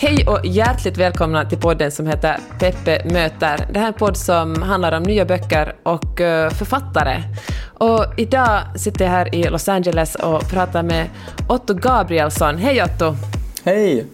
Hej och hjärtligt välkomna till podden som heter Peppe möter. Det här är en podd som handlar om nya böcker och eh, författare. Och idag sitter jag här i Los Angeles och pratar med Otto Gabrielsson. Hej Otto! Hej!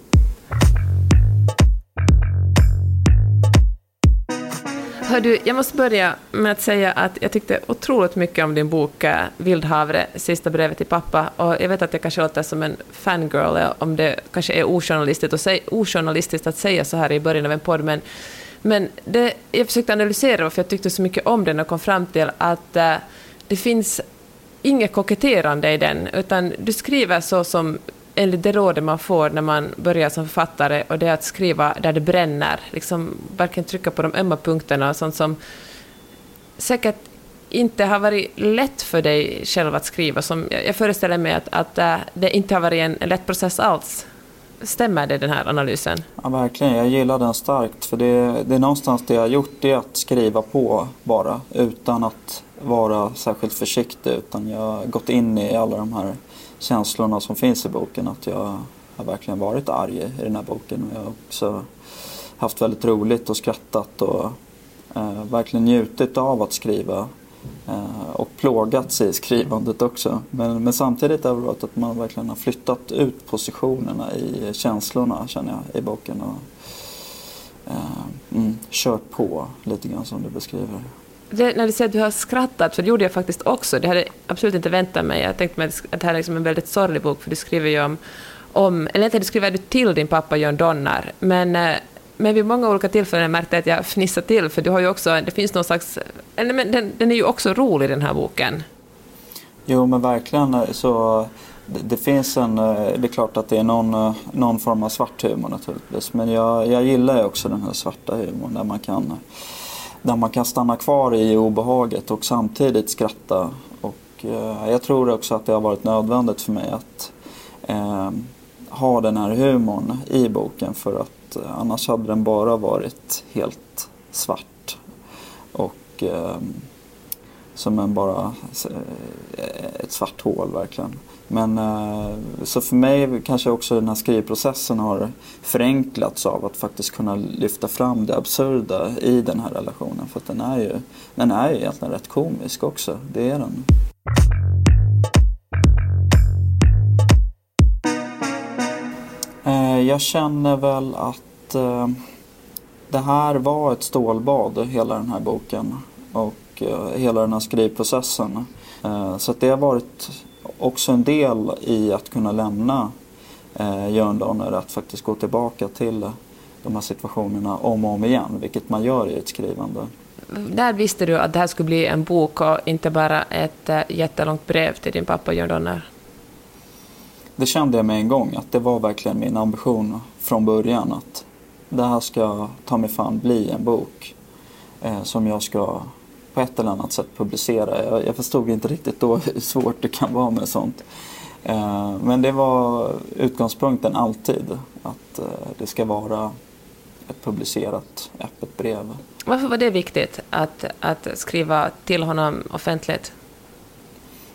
Hör du, jag måste börja med att säga att jag tyckte otroligt mycket om din bok eh, Vildhavre, Sista brevet till pappa. Och jag vet att jag kanske låter som en fangirl, eh, om det kanske är ojournalistiskt, och säg, ojournalistiskt att säga så här i början av en podd, men, men det, jag försökte analysera varför jag tyckte så mycket om den och kom fram till att äh, det finns inget koketterande i den, utan du skriver så som enligt det rådet man får när man börjar som författare, och det är att skriva där det bränner. Liksom verkligen trycka på de ömma punkterna och sånt som säkert inte har varit lätt för dig själv att skriva. Som jag föreställer mig att, att äh, det inte har varit en, lätt process alls. Stämmer det, den här analysen? Ja, verkligen. Jag gillar den starkt. För det, det är någonstans det jag har gjort, det är att skriva på bara. Utan att vara särskilt försiktig. Utan jag har gått in i alla de här känslorna som finns i boken. Att jag har verkligen varit arg i den här boken. Och jag har också haft väldigt roligt och skrattat och eh, verkligen njutit av att skriva. Eh, och plågats i skrivandet också. Men, men samtidigt har det varit att man verkligen har flyttat ut positionerna i känslorna känner jag i boken. Och, eh, mm, kört på lite grann som du beskriver det, när du säger att du har skrattat, för det gjorde jag faktiskt också. Det hade jag absolut inte väntat mig. Jag tänkte mig att det här är liksom en väldigt sorglig bok, för du skriver ju om, om eller inte du skriver du till din pappa John Donnar, men eh, men vid många olika tillfällen märkte jag att jag fnissade till, för du har ju också, det finns någon slags... Eller, men den, den är ju också rolig, den här boken. Jo, men verkligen. Eh, så det, det, finns en... Eh, det är klart att det är någon, någon form av svart humor naturligtvis. Men jag, jag gillar ju också den här svarta humorn där man kan där man kan stanna kvar i obehaget och samtidigt skratta. Och, eh, jag tror också att det har varit nödvändigt för mig att eh, ha den här humorn i boken för att eh, annars hade den bara varit helt svart. Och eh, som en bara eh, ett svart hål verkligen. Men eh, så för mig kanske också den här skrivprocessen har förenklats av att faktiskt kunna lyfta fram det absurda i den här relationen. För att den är ju, den är ju egentligen rätt komisk också. Det är den. Eh, jag känner väl att det här var ett stålbad, hela den här boken. Och hela den här skrivprocessen. Så det har varit också en del i att kunna lämna eh, Jörn Donner, att faktiskt gå tillbaka till de här situationerna om och om igen, vilket man gör i ett skrivande. När visste du att det här skulle bli en bok och inte bara ett jättelångt brev till din pappa Jörn Donner? Det kände jag med en gång, att det var verkligen min ambition från början att det här ska ta mig fan bli en bok eh, som jag ska på ett eller annat sätt publicera. Jag, jag förstod inte riktigt då hur svårt det kan vara med sånt. Eh, men det var utgångspunkten alltid, att eh, det ska vara ett publicerat öppet brev. Varför var det viktigt att, att skriva till honom offentligt?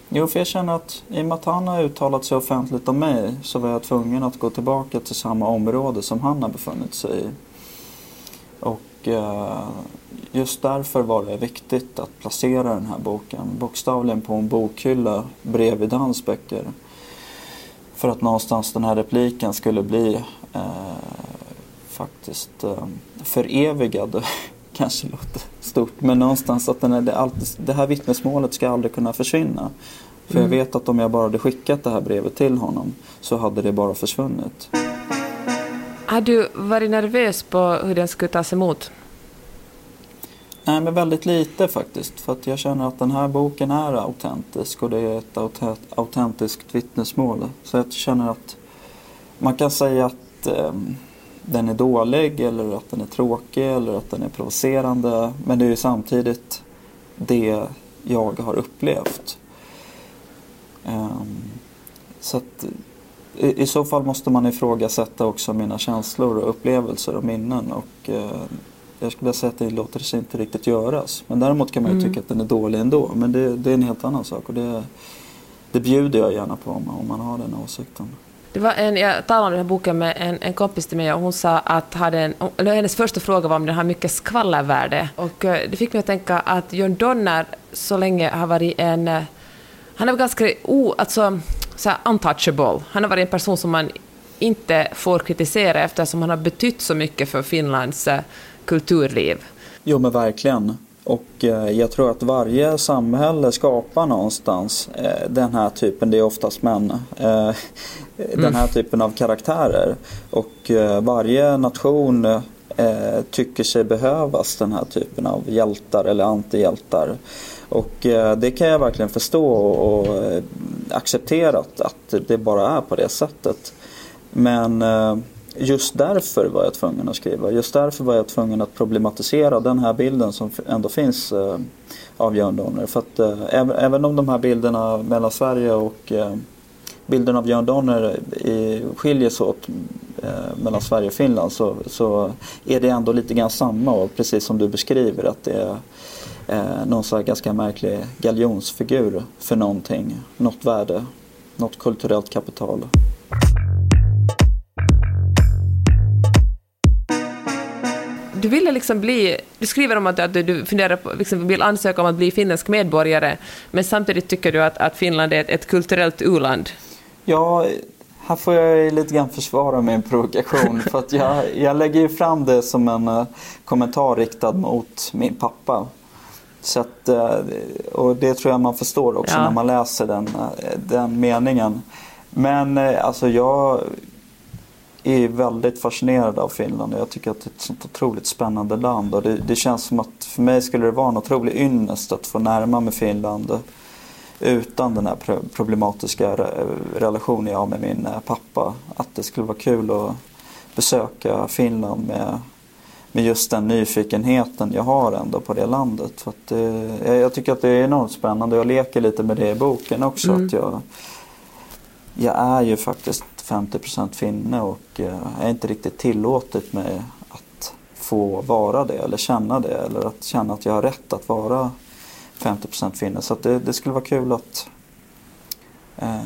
Jo, för jag känner att i och med att han har uttalat sig offentligt om mig så var jag tvungen att gå tillbaka till samma område som han har befunnit sig i. Och just därför var det viktigt att placera den här boken bokstavligen på en bokhylla bredvid hans böcker. För att någonstans den här repliken skulle bli eh, faktiskt eh, förevigad. Kanske låter stort, men någonstans att den är, det, alltid, det här vittnesmålet ska aldrig kunna försvinna. För mm. jag vet att om jag bara hade skickat det här brevet till honom så hade det bara försvunnit. Har du varit nervös på hur den skulle tas emot? Nej, men väldigt lite faktiskt. För att jag känner att den här boken är autentisk och det är ett autentiskt vittnesmål. Så jag känner att man kan säga att eh, den är dålig eller att den är tråkig eller att den är provocerande. Men det är ju samtidigt det jag har upplevt. Eh, så att i, i, så fall måste man ifrågasätta också mina känslor och upplevelser och minnen. Och, uh, jag skulle säga att det låter sig inte riktigt göras. Men däremot kan man ju mm. tycka att den är dålig ändå. Men det, det är en helt annan sak och det, det bjuder jag gärna på om, om man har den åsikten. Det var en, jag talade om den här boken med en, en kompis till mig och hon sa att hade en, eller hennes första fråga var om den har mycket skvallervärde. Och eh, det fick mig att tänka att John Donner så länge har varit en... Eh, han är ganska o, alltså, så untouchable. Han har varit en person som man inte får kritisera eftersom han har betytt så mycket för Finlands eh, kulturliv. Jo men verkligen. Och eh, jag tror att varje samhälle skapar någonstans eh, den här typen, det är oftast män, mm. den här typen av karaktärer. Och varje nation tycker sig behövas den här typen av hjältar eller antihjältar. Och eh, det kan jag verkligen förstå och eh, acceptera att det bara är på det sättet. Men eh, just därför var jag tvungen att skriva. Just därför var jag tvungen att problematisera den här bilden som ändå finns av Jörn Donner. För att även om de här bilderna mellan Sverige och bilden av Jörn Donner skiljer sig åt mellan Sverige och Finland så, så är det ändå lite grann samma och precis som du beskriver att det är eh, någon så ganska märklig galjonsfigur för någonting, något värde, något kulturellt kapital. du ville liksom bli... Du skriver om att, du funderar på, liksom vill ansöka om att bli finländsk medborgare, men samtidigt tycker du att, att Finland är ett, ett kulturellt u-land. Ja, här får jag lite grann försvara min provokation. för att jag, jag lägger ju fram det som en uh, kommentar riktad mot min pappa. Så att, uh, och det tror jag man förstår också ja. när man läser den, uh, den meningen. Men alltså jag är väldigt fascinerad av Finland och jag tycker att det är ett sånt otroligt spännande land. Och det, det känns som att för mig skulle det vara en otrolig ynnest att få närma mig Finland utan den här problematiska relationen jag har med min eh, pappa. Att det skulle vara kul att besöka Finland med, med just den nyfikenheten jag har ändå på det landet. För det, jag tycker att det är enormt spännande. Jag leker lite med det i boken också. Mm. Att jag, jag är ju faktiskt 50% finne och eh, är inte riktigt tillåtet mig att få vara det eller känna det eller att känna att jag har rätt att vara 50% finne. Så det, det, skulle vara kul att eh,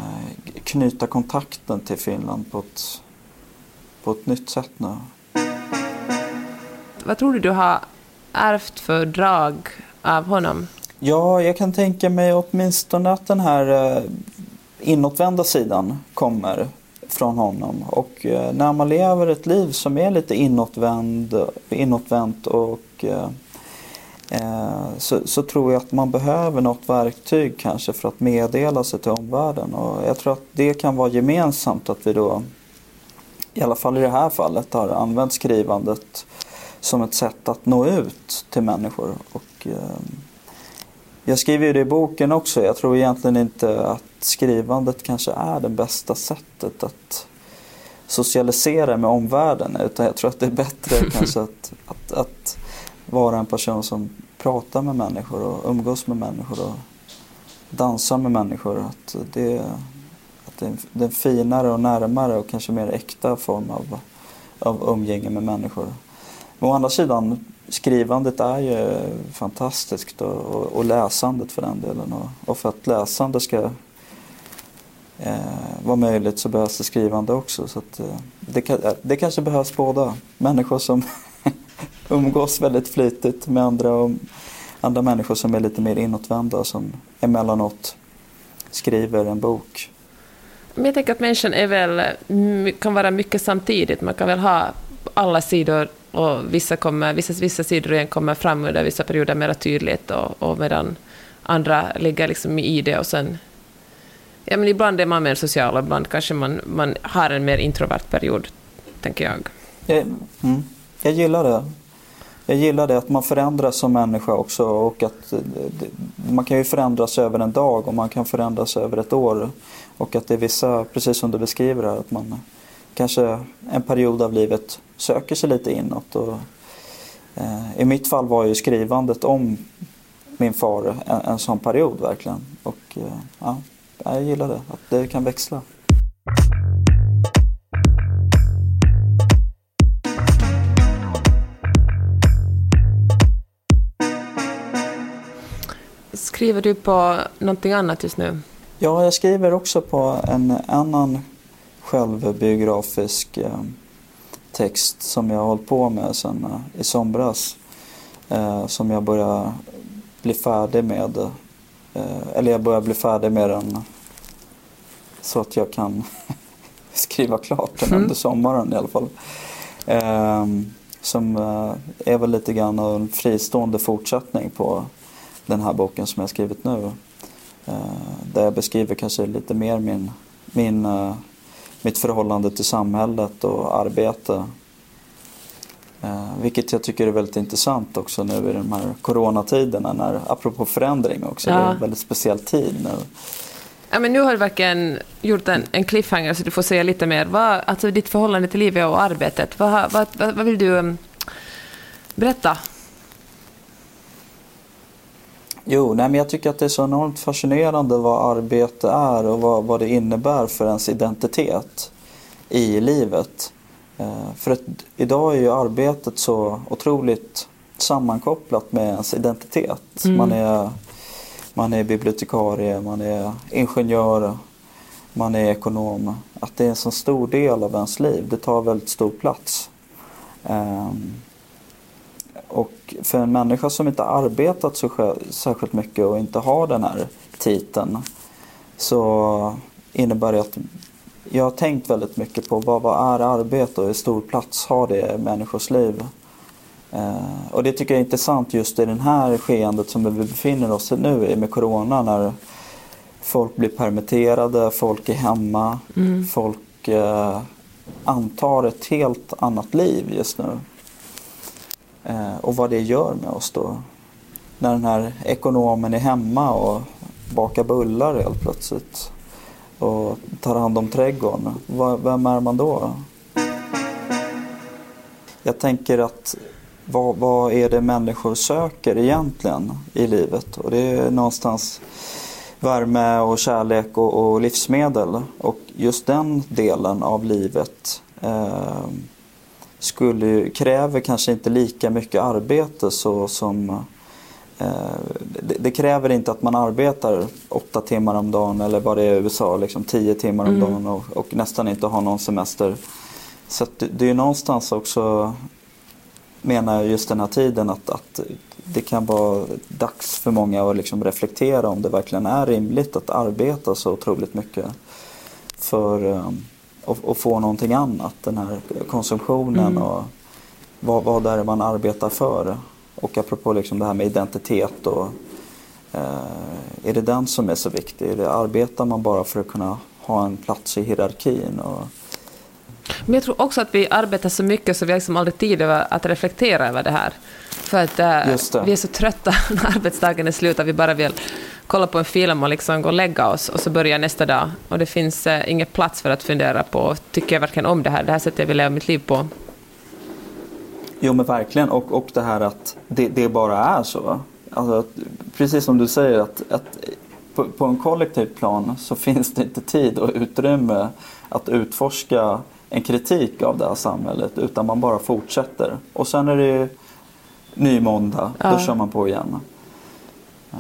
knyta kontakten till Finland på ett, på ett nytt sätt nu. Vad tror du du har ärvt för drag av honom? Ja, jag kan tänka mig åtminstone att den här eh, inåtvända sidan kommer från honom. Och eh, när man lever ett liv som är lite inåtvänd, inåtvänt och eh, eh så, så, tror jag att man behöver något verktyg kanske för att meddela sig till omvärlden. Och jag tror att det kan vara gemensamt att vi då, i alla fall i det här fallet, har använt skrivandet som ett sätt att nå ut till människor. Och, eh, jag skriver ju det i boken också. Jag tror egentligen inte att skrivandet kanske är det bästa sättet att socialisera med omvärlden. Utan jag tror att det är bättre kanske att, att, att, vara en person som pratar med människor och umgås med människor och dansar med människor. Att det, att det är en finare och närmare och kanske mer äkta form av, av umgänge med människor. Men å andra sidan skrivandet är ju fantastiskt och, och, och läsandet för den delen. Och, och, för att läsande ska eh, vara möjligt så behövs det skrivande också. Så att, eh, det, det kanske behövs båda. Människor som umgås väldigt flitigt med andra och andra människor som är lite mer inåtvända som emellanåt skriver en bok. Men jag tänker att människan är väl, kan vara mycket samtidigt. Man kan väl ha alla sidor och vissa, kommer, vissa, vissa sidor kommer fram under vissa perioder mer tydligt och, och medan andra ligger liksom i det och sen... Ja, men ibland är man mer social och ibland kanske man, man har en mer introvert period, tänker jag. Jag, mm, jag gillar det. Jag gillar det att man förändras som människa också och att eh, man kan ju förändras över en dag och man kan förändras över ett år. Och att det är vissa, precis som du beskriver här, att man kanske en period av livet söker sig lite inåt. Och, eh, I mitt fall var ju skrivandet om min far en, en sån period verkligen. Och eh, ja, jag gillar det, att det kan växla. Skriver du på någonting annat just nu? Ja, jag skriver också på en annan självbiografisk eh, text som jag har hållit på med sedan eh, i somras. Eh, som jag börjar bli färdig med. Eh, eller jag börjar bli färdig med den så att jag kan skriva klart den mm. under sommaren i alla fall. Ehm, som är väl lite grann en fristående fortsättning på den här boken som jag skrivit nu. Där jag beskriver kanske lite mer min, min, mitt förhållande till samhället och arbete. Vilket jag tycker är väldigt intressant också nu i de här coronatiderna, när, apropå förändring också. Ja. Det är en väldigt speciell tid nu. Ja, men nu har du verkligen gjort en, en cliffhanger så du får säga lite mer. Vad, alltså ditt förhållande till livet och arbetet, vad, vad, vad, vad vill du um, berätta? Jo, nej, men jag tycker att det är så enormt fascinerande vad arbete är och vad, vad det innebär för ens identitet i livet. Eh, för att idag är ju arbetet så otroligt sammankopplat med ens identitet. Mm. Man är man är bibliotekarie, man är ingenjör, man är ekonom. Att det är en så stor del av ens liv, det tar väldigt stor plats. Um, och för en människa som inte arbetat så särskilt mycket och inte har den här titeln så innebär det att jag har tänkt väldigt mycket på vad, vad är arbete och hur stor plats har det i människors liv. Eh, och det tycker jag är intressant just i det här skeendet som vi befinner oss i nu i med Corona när folk blir permitterade, folk är hemma, mm. folk eh, antar ett helt annat liv just nu. Eh, och vad det gör med oss då. När den här ekonomen är hemma och bakar bullar helt plötsligt och tar hand om trädgården. Vem är man då? Jag tänker att vad, vad är det människor söker egentligen i livet? Och det är någonstans värme och kärlek och, och livsmedel. Och just den delen av livet eh, skulle, kräver kanske inte lika mycket arbete så som eh, det, det, kräver inte att man arbetar åtta timmar om dagen eller vad det är i USA, liksom tio timmar om mm. dagen och, och, nästan inte har någon semester. Så det, det är någonstans också menar just den här tiden att, att det kan vara dags för många att liksom reflektera om det verkligen är rimligt att arbeta så otroligt mycket för um, att, att få någonting annat. Den här konsumtionen mm. och vad, vad är det man arbetar för. Och apropå liksom det här med identitet och eh, är det den som är så viktig? Är det, arbetar man bara för att kunna ha en plats i hierarkin? Och, men jag tror också att vi arbetar så mycket så vi har liksom aldrig tid över att reflektera över det här. För att äh, vi är så trötta när arbetsdagen är slut att vi bara vill kolla på en film och liksom gå och lägga oss och så börjar nästa dag. Och det finns äh, ingen plats för att fundera på, tycker jag verkligen om det här, det här sättet jag vill leva mitt liv på. Jo men verkligen och, och det här att det, det bara är så. Alltså, precis som du säger att, att på, på en kollektiv plan så finns det inte tid och utrymme att utforska en kritik av det här samhället utan man bara fortsätter. Och sen är det ny måndag, ja. då kör man på igen. Eh,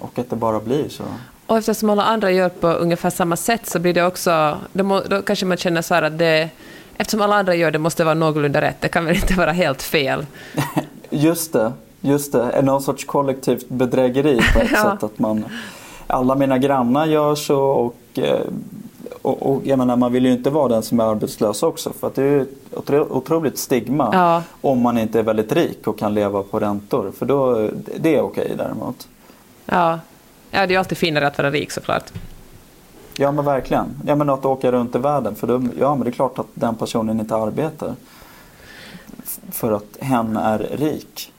och att det bara blir så. Och eftersom alla andra gör på ungefär samma sätt så blir det också, då, då kanske man känner så här att det, eftersom alla andra gör det måste vara någorlunda rätt, det kan väl inte vara helt fel. just det, just det, någon sorts kollektivt bedrägeri på ett ja. sätt att man alla mina grannar gör så och eh, och, och jag menar, man vill ju inte vara den som är arbetslös också för att det är ett otroligt stigma ja. om man inte är väldigt rik och kan leva på räntor. För då, det är okej däremot. Ja. ja, det är ju alltid finare att vara rik såklart. Ja men verkligen. Ja men att åka runt i världen för då, ja men det är klart att den personen inte arbetar. För att hen är rik.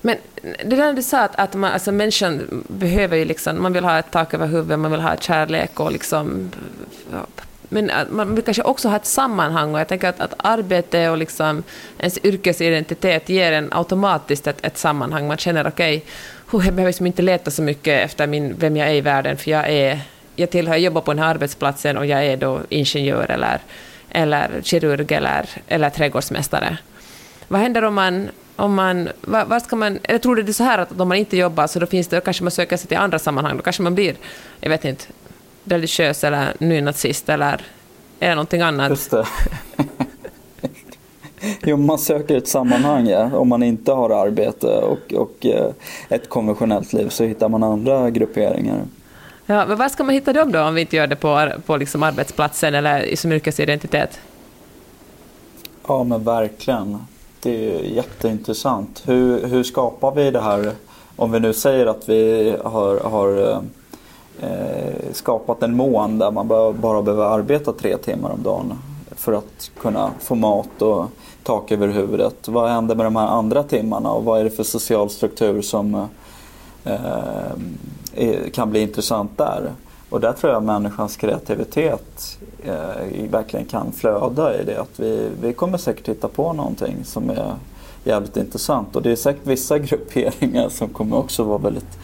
Men det där du sa att, att man, alltså människan behöver ju liksom, man vill ha ett tak över huvudet, man vill ha kärlek och liksom... Men man vill kanske också ha ett sammanhang och jag tänker att, att arbete och liksom ens yrkesidentitet ger en automatiskt ett, ett sammanhang. Man känner okej, okay, jag behöver liksom inte leta så mycket efter min, vem jag är i världen för jag är jag tillhör, jag jobbar på den här arbetsplatsen och jag är då ingenjör eller, eller kirurg eller, eller trädgårdsmästare. Vad händer om man om man, var, var ska man, eller tror du det är så här att om man inte jobbar så då finns det, då kanske man söker sig till andra sammanhang, då kanske man blir, jag vet inte, religiös eller nynazist eller det någonting annat? Just det. jo, man söker ett sammanhang ja. om man inte har arbete och, och eh, ett konventionellt liv så hittar man andra grupperingar. Ja, men var ska man hitta dem då om vi inte gör det på, på liksom arbetsplatsen eller som yrkesidentitet? Ja men verkligen. Det är jätteintressant. Hur, hur skapar vi det här? Om vi nu säger att vi har, har eh, skapat en mån där man bara behöver arbeta tre timmar om dagen för att kunna få mat och tak över huvudet. Vad händer med de här andra timmarna och vad är det för social struktur som eh, kan bli intressant där? Och där tror jag människans kreativitet eh, verkligen kan flöda i det. Att vi, vi kommer säkert hitta på någonting som är jävligt intressant. Och det är säkert vissa grupperingar som kommer också vara väldigt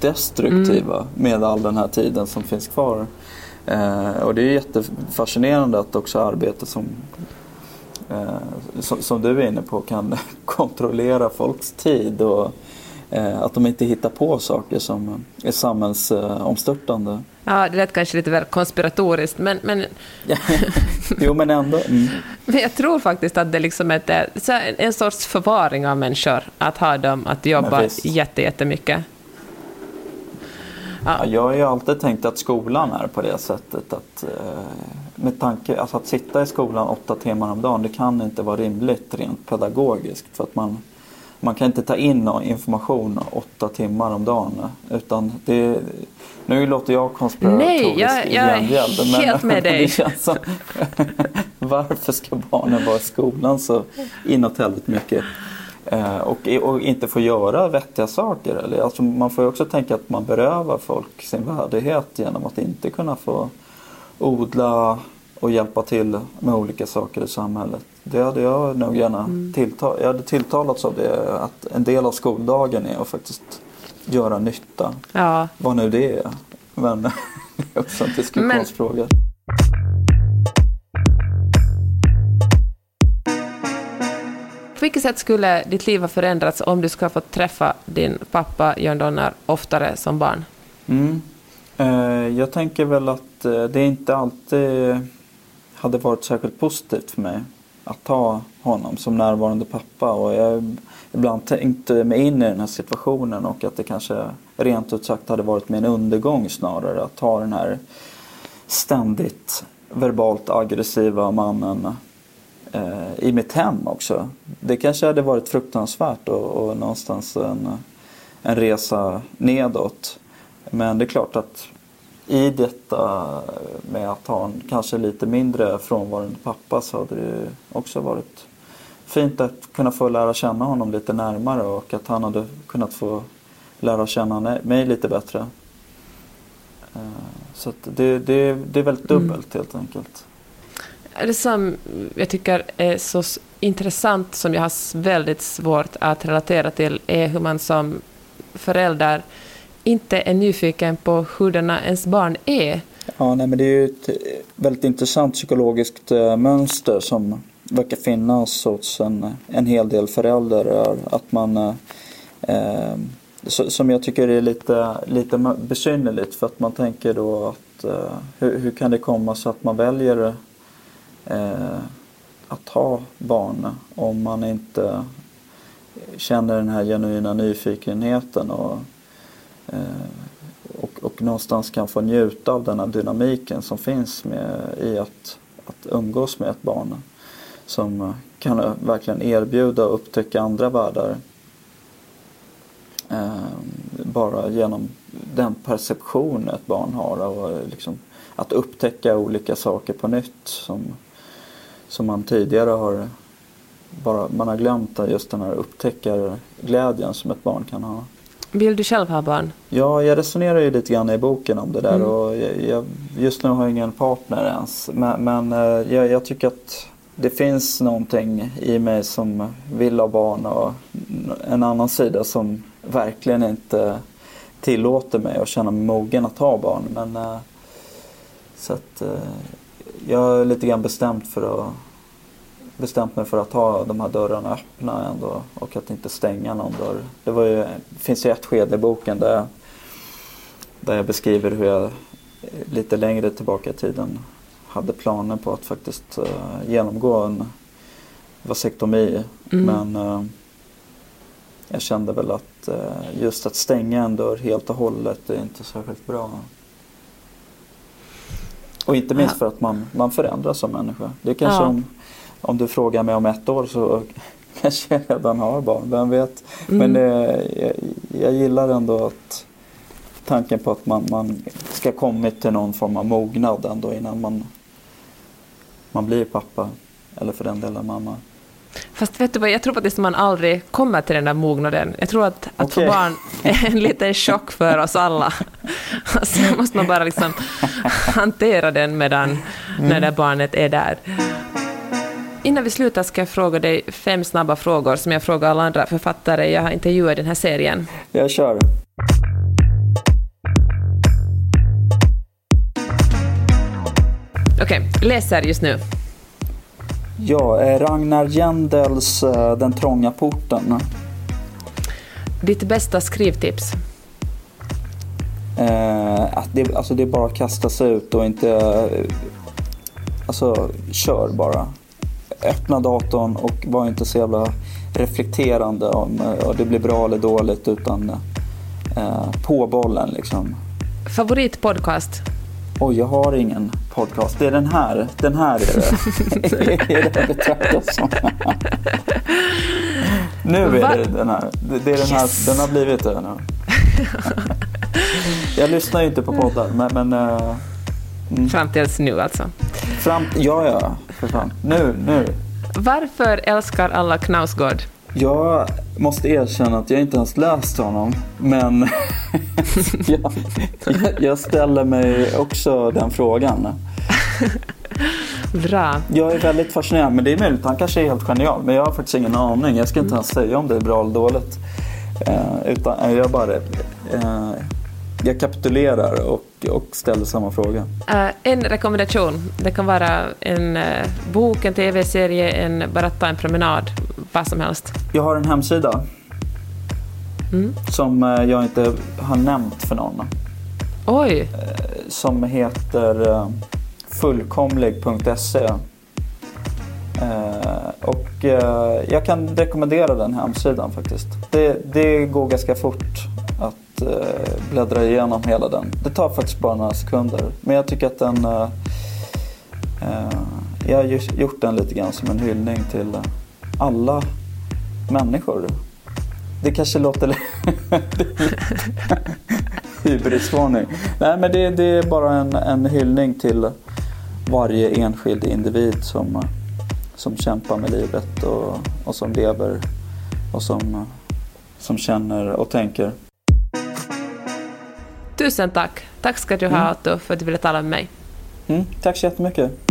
destruktiva mm. med all den här tiden som finns kvar. Eh, och det är jättefascinerande att också arbete som, eh, som, som, du är inne på kan kontrollera folks tid och eh, att de inte hittar på saker som är samhällsomstörtande. Ja, det lät kanske lite väl konspiratoriskt, men... men... jo, men ändå. Mm. Men jag tror faktiskt att det liksom är en sorts förvaring av människor, att ha dem att jobba jättemycket. Ja. Jag har ju alltid tänkt att skolan är på det sättet att eh, med tanke, alltså att sitta i skolan åtta timmar om dagen det kan inte vara rimligt rent pedagogiskt för att man, man kan inte ta in information åtta timmar om dagen utan det nu låter jag konspiratorisk Nej, jag, jag är helt med dig. som, varför ska barnen vara i skolan så inåt helvete mycket? Eh, och, och, inte få göra vettiga saker. Eller, alltså, man får ju också tänka att man berövar folk sin värdighet genom att inte kunna få odla och hjälpa till med olika saker i samhället. Det hade jag nog gärna mm. tilltalat. Jag hade tilltalats av det att en del av skoldagen är att faktiskt göra nytta. Ja. Vad nu det är. Men det är också en diskussionsfråga. Men... vilket sätt skulle ditt liv ha förändrats om du skulle ha fått träffa din pappa Jörn Donner oftare som barn? Mm. Eh, jag tänker väl att eh, det inte alltid hade varit särskilt positivt för mig att ha honom som närvarande pappa. Och jag ibland tänkte mig in i den här situationen och att det kanske rent ut sagt hade varit min undergång snarare att ha den här ständigt verbalt aggressiva mannen i mitt hem också. Det kanske hade varit fruktansvärt och, och någonstans en, en resa nedåt. Men det är klart att i detta med att ha en kanske lite mindre frånvarande pappa så hade det också varit fint att kunna få lära känna honom lite närmare och att han hade kunnat få lära känna mig lite bättre. Eh, så det, det, det är väldigt mm. dubbelt mm. helt enkelt det som jag tycker är så intressant, som jag har väldigt svårt att relatera till, är hur man som förälder inte är nyfiken på hurdana ens barn är. Ja, nej, men det är ju ett eh, väldigt intressant psykologiskt eh, mönster som verkar finnas hos en, en hel del föräldrar. Att man, eh, eh som jag tycker är lite, lite besynnerligt för att man tänker då att eh, hur, hur kan det komma sig att man väljer eh, att ha barn om man inte känner den här genuina nyfikenheten och, eh, och, och någonstans kan få njuta av den här dynamiken som finns med, i att, att umgås med ett barn som kan verkligen erbjuda och upptäcka andra världar eh, bara genom den perception ett barn har och liksom att upptäcka olika saker på nytt som som man tidigare har bara, man har glömt just den här upptäckarglädjen som ett barn kan ha. Vill du själv ha barn? Ja, jag resonerar ju lite grann i boken om det där mm. och jag, jag, just nu har jag ingen partner ens. Men, men eh, jag, jag, tycker att det finns någonting i mig som vill ha barn och en annan sida som verkligen inte tillåter mig att känna mig mogen att ha barn. Men, eh, så att, eh, jag är lite grann bestämt för att bestämt mig för att ha de här dörrarna öppna ändå och att inte stänga någon dörr. Det, var ju, finns ju ett skede i boken där, där jag beskriver hur jag lite längre tillbaka i tiden hade planer på att faktiskt uh, genomgå en vasektomi. Mm. Men uh, jag kände väl att uh, just att stänga en dörr helt och hållet är inte särskilt bra. Och inte minst för att man, man förändras som människa. Det är kanske ja. om, om du frågar mig om ett år så kanske jag redan har barn, vem vet. Mm. Men det, jag, jag, gillar ändå att tanken på att man, man ska kommit till någon form av mognad ändå innan man, man blir pappa. Eller för den delen mamma. Fast vet du vad, jag tror faktiskt att man aldrig kommer till den där mognaden. Jag tror att, att okay. få barn är en liten chock för oss alla. Sen måste man bara liksom hantera den medan mm. när det barnet är där. Innan vi slutar ska jag fråga dig fem snabba frågor som jag frågar alla andra författare jag har intervjuat i den här serien. Jag kör. Okej, okay, läser just nu. Ja, eh, Ragnar Jendels eh, Den trånga porten. Ditt bästa skrivtips? Eh, det, alltså det är bara att kasta sig ut och inte... Eh, alltså, kör bara. Öppna datorn och var inte så jävla reflekterande om eh, det blir bra eller dåligt utan eh, på bollen liksom. Favoritpodcast? Oj, jag har ingen podcast. Det är den här. Den här är det. det är det betraktas som. nu är det den här. Det är den här. Yes. Den har blivit det nu. jag lyssnar ju inte på poddar, men... men uh, mm. Fram tills nu alltså? Fram, ja, ja. För fan. Nu, nu. Varför älskar alla Knausgård? Jag måste erkänna att jag inte ens läst honom. Men jag, jag, ställer mig också den frågan. Bra. Jag är väldigt fascinerad, men det är möjligt. Han kanske är helt genial. Men jag har faktiskt ingen aning. Jag ska inte ens säga om det är bra eller dåligt. Eh, utan jag bara... Eh, jag kapitulerar och, och ställer samma fråga. Uh, en rekommendation. Det kan vara en uh, bok, en tv-serie, en, bara ta en promenad, vad som helst. Jag har en hemsida mm. som uh, jag inte har nämnt för någon. Oj! som heter fullkomlig.se. och jag kan rekommendera den hemsidan faktiskt. Det, det går ganska fort att eh, bläddra igenom hela den. Det tar faktiskt bara några sekunder. Men jag tycker att den... Eh, eh jag har gjort den lite grann som en hyllning till alla människor. Det kanske låter hybrisvarning. Nej men det, det, är bara en, en hyllning till varje enskild individ som, som kämpar med livet och, och som lever och som, som känner och tänker. Tusen tack. Tack ska du ha, mm. Otto, för att du ville tala med mig. Mm, tack så jättemycket.